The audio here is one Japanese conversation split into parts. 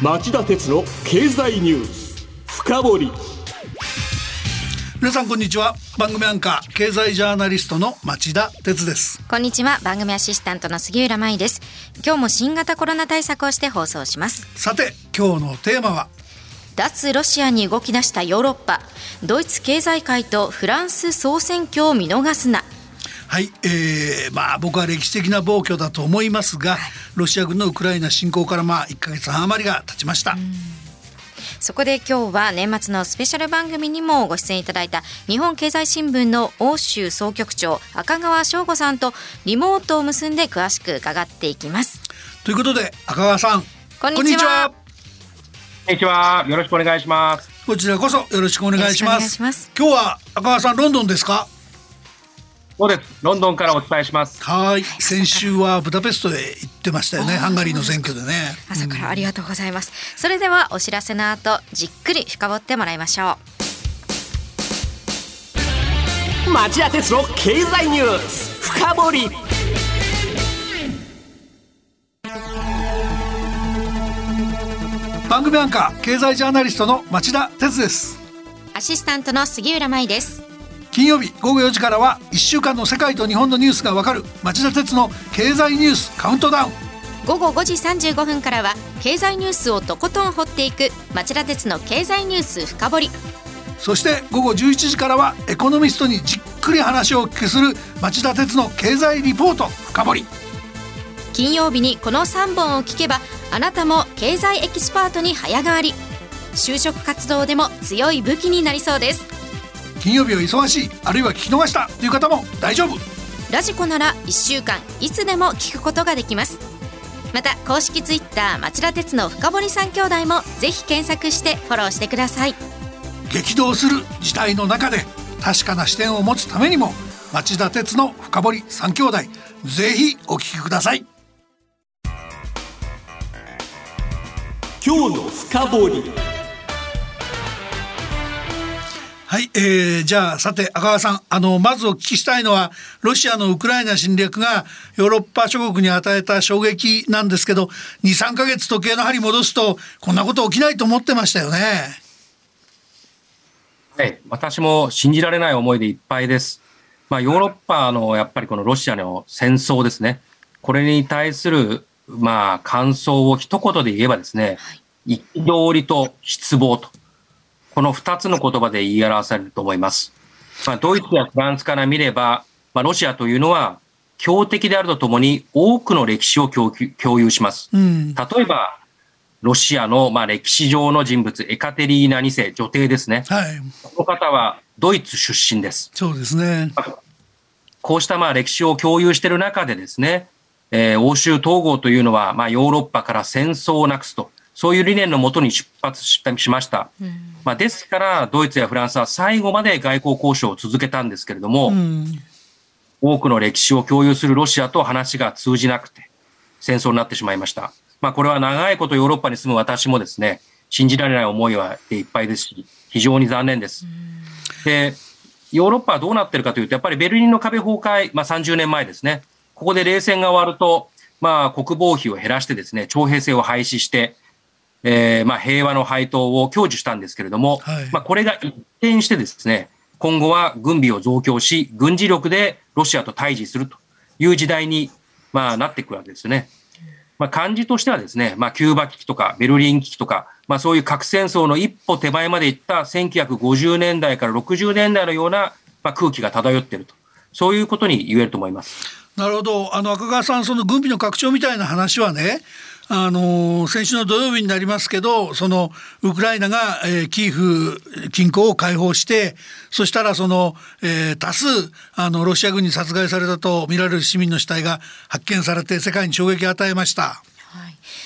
町田鉄の経済ニュース。深掘り。皆さんこんにちは。番組アンカー経済ジャーナリストの町田鉄です。こんにちは。番組アシスタントの杉浦舞です。今日も新型コロナ対策をして放送します。さて今日のテーマは？脱ロシアに動き出したヨーロッパ。ドイツ経済界とフランス総選挙を見逃すなはい、えー、まあ僕は歴史的な暴挙だと思いますが、はい、ロシア軍のウクライナ侵攻からまあ1か月半余りが経ちました。そこで今日は年末のスペシャル番組にもご出演いただいた日本経済新聞の欧州総局長赤川翔吾さんとリモートを結んで詳しく伺っていきます。ということで赤川さんこんにちは。こんにちは。よろしくお願いします。こちらこそよろしくお願いします。ます今日は赤川さんロンドンですか？そうです。ロンドンからお伝えします。はい。先週はブダペストへ行ってましたよね。ハンガリーの選挙でね。朝からありがとうございます。うん、それではお知らせの後、じっくり深掘ってもらいましょう。町田鉄の経済ニュース深掘り。番組アンカー経済ジャーナリストの町田鉄です。アシスタントの杉浦舞です。金曜日午後4時からは1週間の世界と日本のニュースがわかる町田徹の経済ニュースカウントダウン。午後5時35分からは経済ニュースをとことん掘っていく町田徹の経済ニュース深掘り。そして午後11時からはエコノミストにじっくり話をお聞きする町田徹の経済リポート深掘り。金曜日にこの3本を聞けばあなたも経済エキスパートに早変わり。就職活動でも強い武器になりそうです金曜日は忙しいあるいは聞き逃したという方も大丈夫。ラジコなら1週間いつでも聞くことができます。また公式ツイッター町田鉄の深堀三兄弟もぜひ検索してフォローしてください。激動する時代の中で確かな視点を持つためにも町田鉄の深堀三兄弟ぜひお聞きください。今日の深堀はい、えー、じゃあさて赤川さんあのまずお聞きしたいのはロシアのウクライナ侵略がヨーロッパ諸国に与えた衝撃なんですけど23か月時計の針戻すとこんなこと起きないと思ってましたよね。はい、私も信じられない思いでいっぱいです。まあ、ヨーロッパのやっぱりこのロシアの戦争ですね。これに対するまあ感想を一言で言えばですね、憤、りと失望と。この2つの言葉で言い表されると思います。まあ、ドイツやフランスから見れば、まあ、ロシアというのは強敵であるとともに多くの歴史を共有します。うん、例えば、ロシアのまあ歴史上の人物、エカテリーナ2世、女帝ですね。はい、この方はドイツ出身です。そうですね。こうしたまあ歴史を共有している中でですね、えー、欧州統合というのは、まあ、ヨーロッパから戦争をなくすと、そういう理念のもとに出発しました。うん、まあ、ですから、ドイツやフランスは最後まで外交交渉を続けたんですけれども、うん、多くの歴史を共有するロシアと話が通じなくて、戦争になってしまいました。まあ、これは長いことヨーロッパに住む私もですね、信じられない思いはでいっぱいですし、非常に残念です。で、ヨーロッパはどうなってるかというと、やっぱりベルリンの壁崩壊、まあ、30年前ですね、ここで冷戦が終わると、まあ、国防費を減らしてですね、徴兵制を廃止して、えー、まあ、平和の配当を享受したんですけれども、はい、まあ、これが一転してですね、今後は軍備を増強し、軍事力でロシアと対峙するという時代に、まあ、なっていくわけですね。まあ、感じとしてはですね、まあ、キューバ危機とかベルリン危機とか、まあ、そういう核戦争の一歩手前までいった1950年代から60年代のような、まあ、空気が漂っていると。そういうことに言えると思います。なるほど。あの、赤川さん、その軍備の拡張みたいな話はね、あの先週の土曜日になりますけどそのウクライナが、えー、キーフ近郊を解放してそしたらその、えー、多数あのロシア軍に殺害されたと見られる市民の死体が発見されて世界に衝撃を与えました。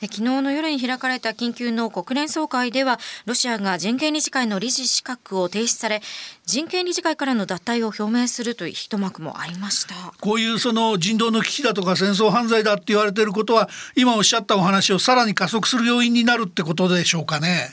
で昨日の夜に開かれた緊急の国連総会ではロシアが人権理事会の理事資格を停止され人権理事会からの脱退を表明するという一幕もありましたこういうその人道の危機だとか戦争犯罪だって言われていることは今おっしゃったお話をさらに加速する要因になるってことでしょうかね。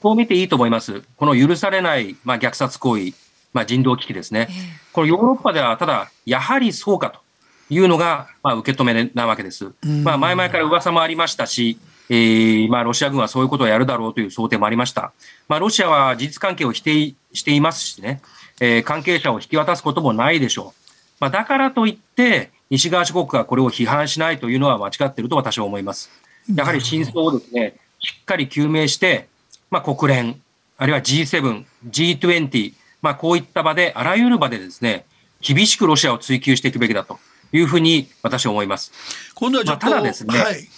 こう見ていいと思います。この許されない、まあ、虐殺行為、まあ、人道危機ですね。えー、これヨーロッパではただ、やはりそうかというのが、まあ、受け止めなわけです。まあ、前々から噂もありましたし、えー、まあ、ロシア軍はそういうことをやるだろうという想定もありました。まあ、ロシアは事実関係を否定していますしね、えー、関係者を引き渡すこともないでしょう。まあ、だからといって、西側諸国がこれを批判しないというのは間違っていると私は思います。やはり真相をですね、しっかり究明して、まあ、国連、あるいは G7、G20、まあ、こういった場で、あらゆる場でですね、厳しくロシアを追及していくべきだというふうに私は思います。今度はまあ、ただですね、はい、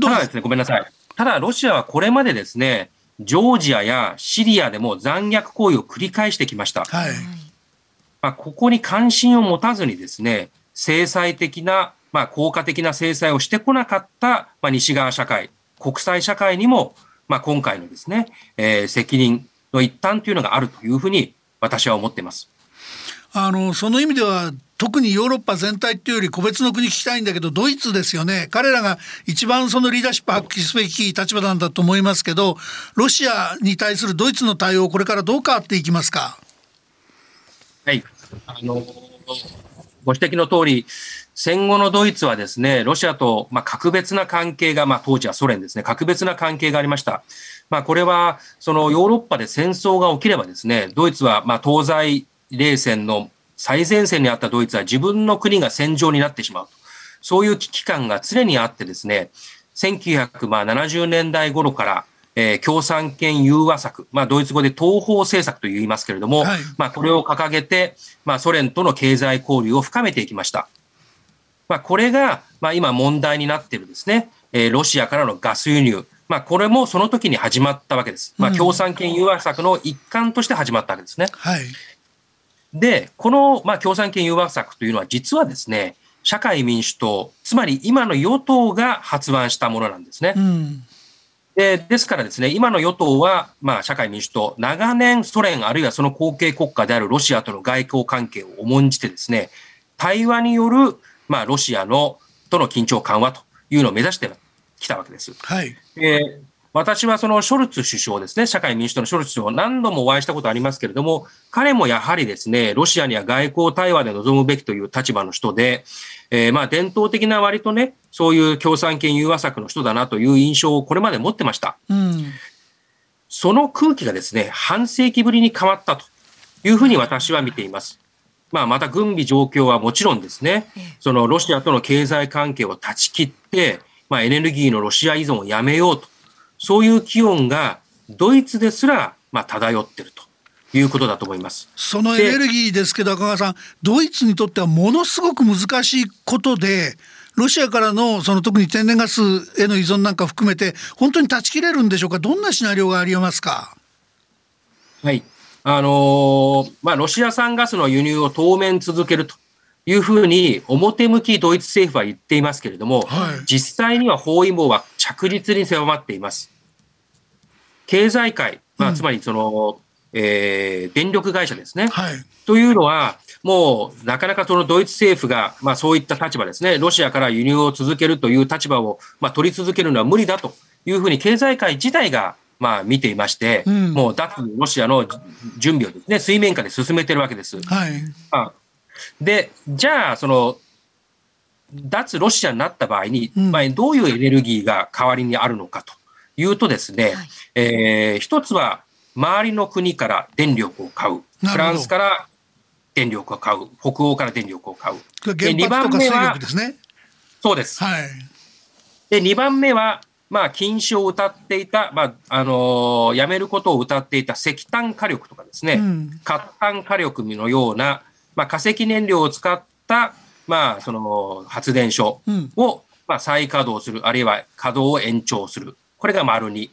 ただですね、ごめんなさい。ただ、ロシアはこれまでですね、ジョージアやシリアでも残虐行為を繰り返してきました。はい、まあ、ここに関心を持たずにですね、制裁的な、まあ、効果的な制裁をしてこなかった、まあ、西側社会、国際社会にも、まあ、今回のですね、えー、責任の一端というのがあるというふうに私は思っています。あのその意味では特にヨーロッパ全体っていうより個別の国聞きたいんだけどドイツですよね。彼らが一番そのリーダーシップ発揮すべき立場なんだと思いますけどロシアに対するドイツの対応これからどう変わっていきますか？はい。あのご指摘の通り戦後のドイツはですねロシアと、まあ、格別な関係が、まあ、当時はソ連ですね。格別な関係がありました。まあ、これはそのヨーロッパで戦争が起きればですねドイツはまあ東西冷戦の最前線にあったドイツは自分の国が戦場になってしまうと。そういう危機感が常にあってですね、1970年代頃から、えー、共産圏融和策、まあ、ドイツ語で東方政策と言いますけれども、はい、まあ、これを掲げて、まあ、ソ連との経済交流を深めていきました。まあ、これが、まあ、今問題になっているですね、えー、ロシアからのガス輸入、まあ、これもその時に始まったわけです。まあ、共産圏融和策の一環として始まったわけですね。はいで、この、まあ、共産権融和策というのは実はですね、社会民主党、つまり今の与党が発案したものなんですね。うん、でですからですね、今の与党は、まあ、社会民主党、長年ソ連あるいはその後継国家であるロシアとの外交関係を重んじてですね、対話による、まあ、ロシアのとの緊張緩和というのを目指してきたわけです。はい。で私はそのショルツ首相ですね、社会民主党のショルツ首相、何度もお会いしたことありますけれども、彼もやはりですね、ロシアには外交対話で臨むべきという立場の人で、えー、まあ伝統的な割とね、そういう共産権融和策の人だなという印象をこれまで持ってました。うん、その空気がですね、半世紀ぶりに変わったというふうに私は見ています。まあ、また軍備状況はもちろんですね、そのロシアとの経済関係を断ち切って、まあ、エネルギーのロシア依存をやめようとそういう気温がドイツですら、まあ、漂ってると。いうことだと思います。そのエネルギーですけど赤川さんドイツにとってはものすごく難しいことでロシアからのその特に天然ガスへの依存なんか含めて本当に断ち切れるんでしょうか？どんなシナリオがありますか？はい。あのー、まあ、ロシア産ガスの輸入を当面続けるというふうに表向きドイツ政府は言っていますけれども、はい、実際には包囲網は着実に狭まっています。経済界、まあ、つまりその、うん、えー、電力会社ですね、はい、というのは、もうなかなかそのドイツ政府が、まあ、そういった立場ですね、ロシアから輸入を続けるという立場を、まあ、取り続けるのは無理だというふうに経済界自体がまあ見ていまして、うん、もう脱ロシアの準備をですね、水面下で進めてるわけです。はい。まあ、で、じゃあ、その、脱ロシアになった場合に、うん、まあ、どういうエネルギーが代わりにあるのかというとですね、はい、えー、一つは周りの国から電力を買う。フランスから電力を買う。北欧から電力を買う。で、2番目は、ね、そうです。はい。で、2番目は、まあ、禁止を歌っていた、まあ、あのー、やめることを歌っていた石炭火力とかですね、うん、活炭火力のような、まあ、化石燃料を使った、まあ、その発電所を、まあ、再稼働する、あるいは稼働を延長する。これが丸2。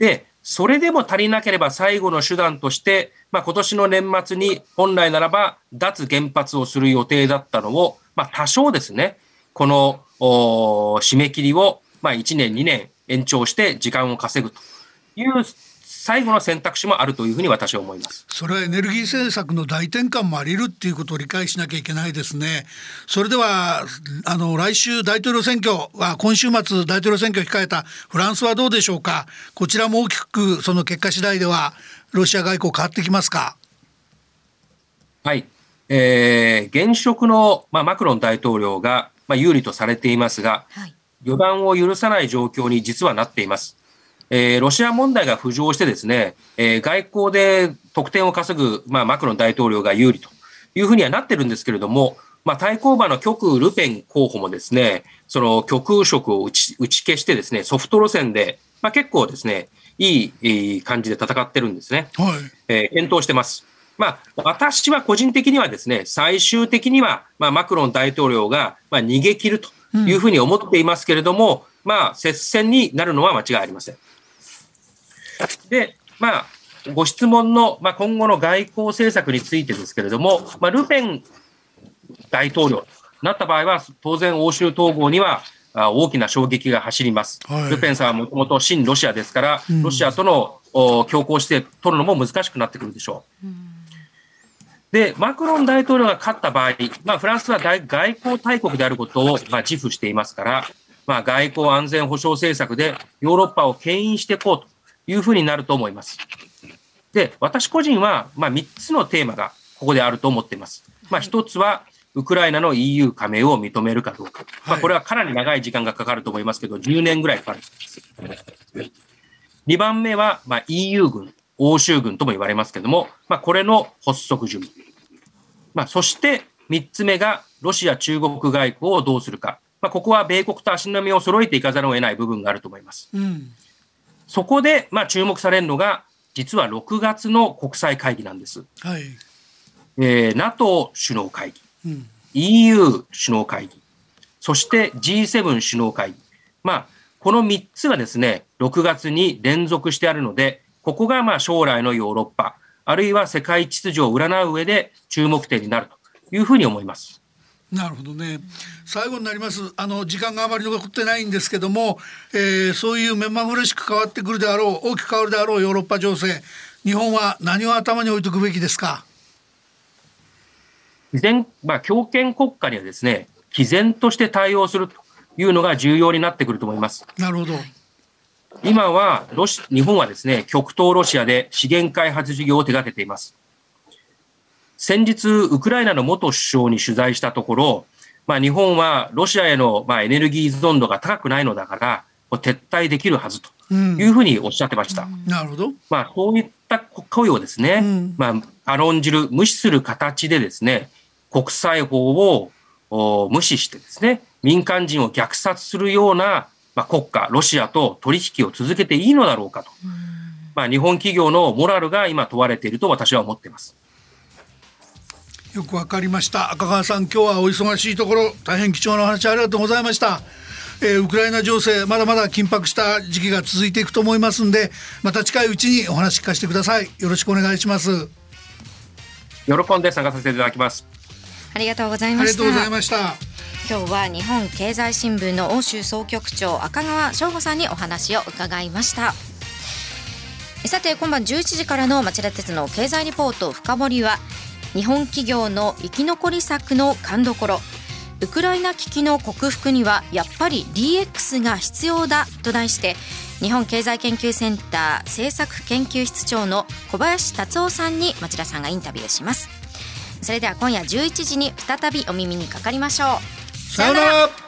で、それでも足りなければ最後の手段として、まあ、今年の年末に本来ならば脱原発をする予定だったのを、まあ、多少ですね、この締め切りを、まあ、1年、2年延長して時間を稼ぐという最後の選択肢もあるというふうに私は思います。それはエネルギー政策の大転換もあり得るっていうことを理解しなきゃいけないですね。それではあの来週大統領選挙は今週末大統領選挙を控えたフランスはどうでしょうか？こちらも大きくその結果次第ではロシア外交変わってきますか？はい。えー、現職の、まあ、マクロン大統領が、まあ、有利とされていますが、はい、予断を許さない状況に実はなっています。えー、ロシア問題が浮上してですね、えー、外交で得点を稼ぐ、まあ、マクロン大統領が有利というふうにはなってるんですけれども、まあ、対抗馬の極右ルペン候補もですね、その極右色を打ち打ち消してですね、ソフト路線で、まあ、結構ですね、いい感じで戦ってるんですね。はい。えー、検討してます。まあ、私は個人的にはですね、最終的には、まあ、マクロン大統領が、まあ、逃げ切るというふうに思っていますけれども、うん、まあ、接戦になるのは間違いありません。で、まあ、ご質問の、まあ、今後の外交政策についてですけれども、まあ、ルペン大統領となった場合は、当然、欧州統合には大きな衝撃が走ります。はい、ルペンさんはもともと親ロシアですから、うん、ロシアとの強硬姿勢取るのも難しくなってくるでしょう。うん、で、マクロン大統領が勝った場合、まあ、フランスは外交大国であることを、まあ、自負していますから、まあ、外交安全保障政策でヨーロッパを牽引していこうというふうになると思います。で、私個人は、まあ、3つのテーマがここであると思っています。まあ、1つは、ウクライナの EU 加盟を認めるかどうか。まあ、これはかなり長い時間がかかると思いますけど、10年ぐらいかかる。2番目は、まあ、EU 軍、欧州軍とも言われますけども、まあ、これの発足準備。まあ、そして3つ目が、ロシア中国外交をどうするか。まあ、ここは米国と足並みを揃えていかざるを得ない部分があると思います。うん、そこで、まあ、注目されるのが、実は6月の国際会議なんです。はいえー、NATO 首脳会議。EU 首脳会議、そして G7 首脳会議。まあ、この3つがですね、6月に連続してあるので、ここがまあ将来のヨーロッパ、あるいは世界秩序を占う上で注目点になるというふうに思います。なるほどね。最後になります。あの時間があまり残ってないんですけども、えー、そういう目まぐるしく変わってくるであろう、大きく変わるであろうヨーロッパ情勢、日本は何を頭に置いておくべきですか？毅然、まあ、強権国家にはですね、毅然として対応するというのが重要になってくると思います。なるほど。今はロシ、日本はですね、極東ロシアで資源開発事業を手掛けています。先日、ウクライナの元首相に取材したところ、まあ、日本はロシアへの、まあ、エネルギー依存度が高くないのだから、撤退できるはずというふうにおっしゃってました。うん、なるほど。まあ、そういった声をですね、うん、まあ、軽んじる、無視する形でですね、国際法を無視してですね、民間人を虐殺するような、まあ、国家、ロシアと取引を続けていいのだろうかと。まあ、日本企業のモラルが今問われていると私は思っています。よくわかりました。赤川さん今日はお忙しいところ大変貴重なお話ありがとうございました、えー、ウクライナ情勢まだまだ緊迫した時期が続いていくと思いますんでまた近いうちにお話聞かせてください。よろしくお願いします。喜んで参加させていただきます。ありがとうございました。ありがとうございました。今日は日本経済新聞の欧州総局長赤川翔吾さんにお話を伺いました。さて今晩11時からの町田鉄の経済リポート深掘りは日本企業の生き残り策の勘どころ。ウクライナ危機の克服にはやっぱり DX が必要だと題して日本経済研究センター政策研究室長の小林達夫さんに町田さんがインタビューします。それでは今夜11時に再びお耳にかかりましょう。さようなら。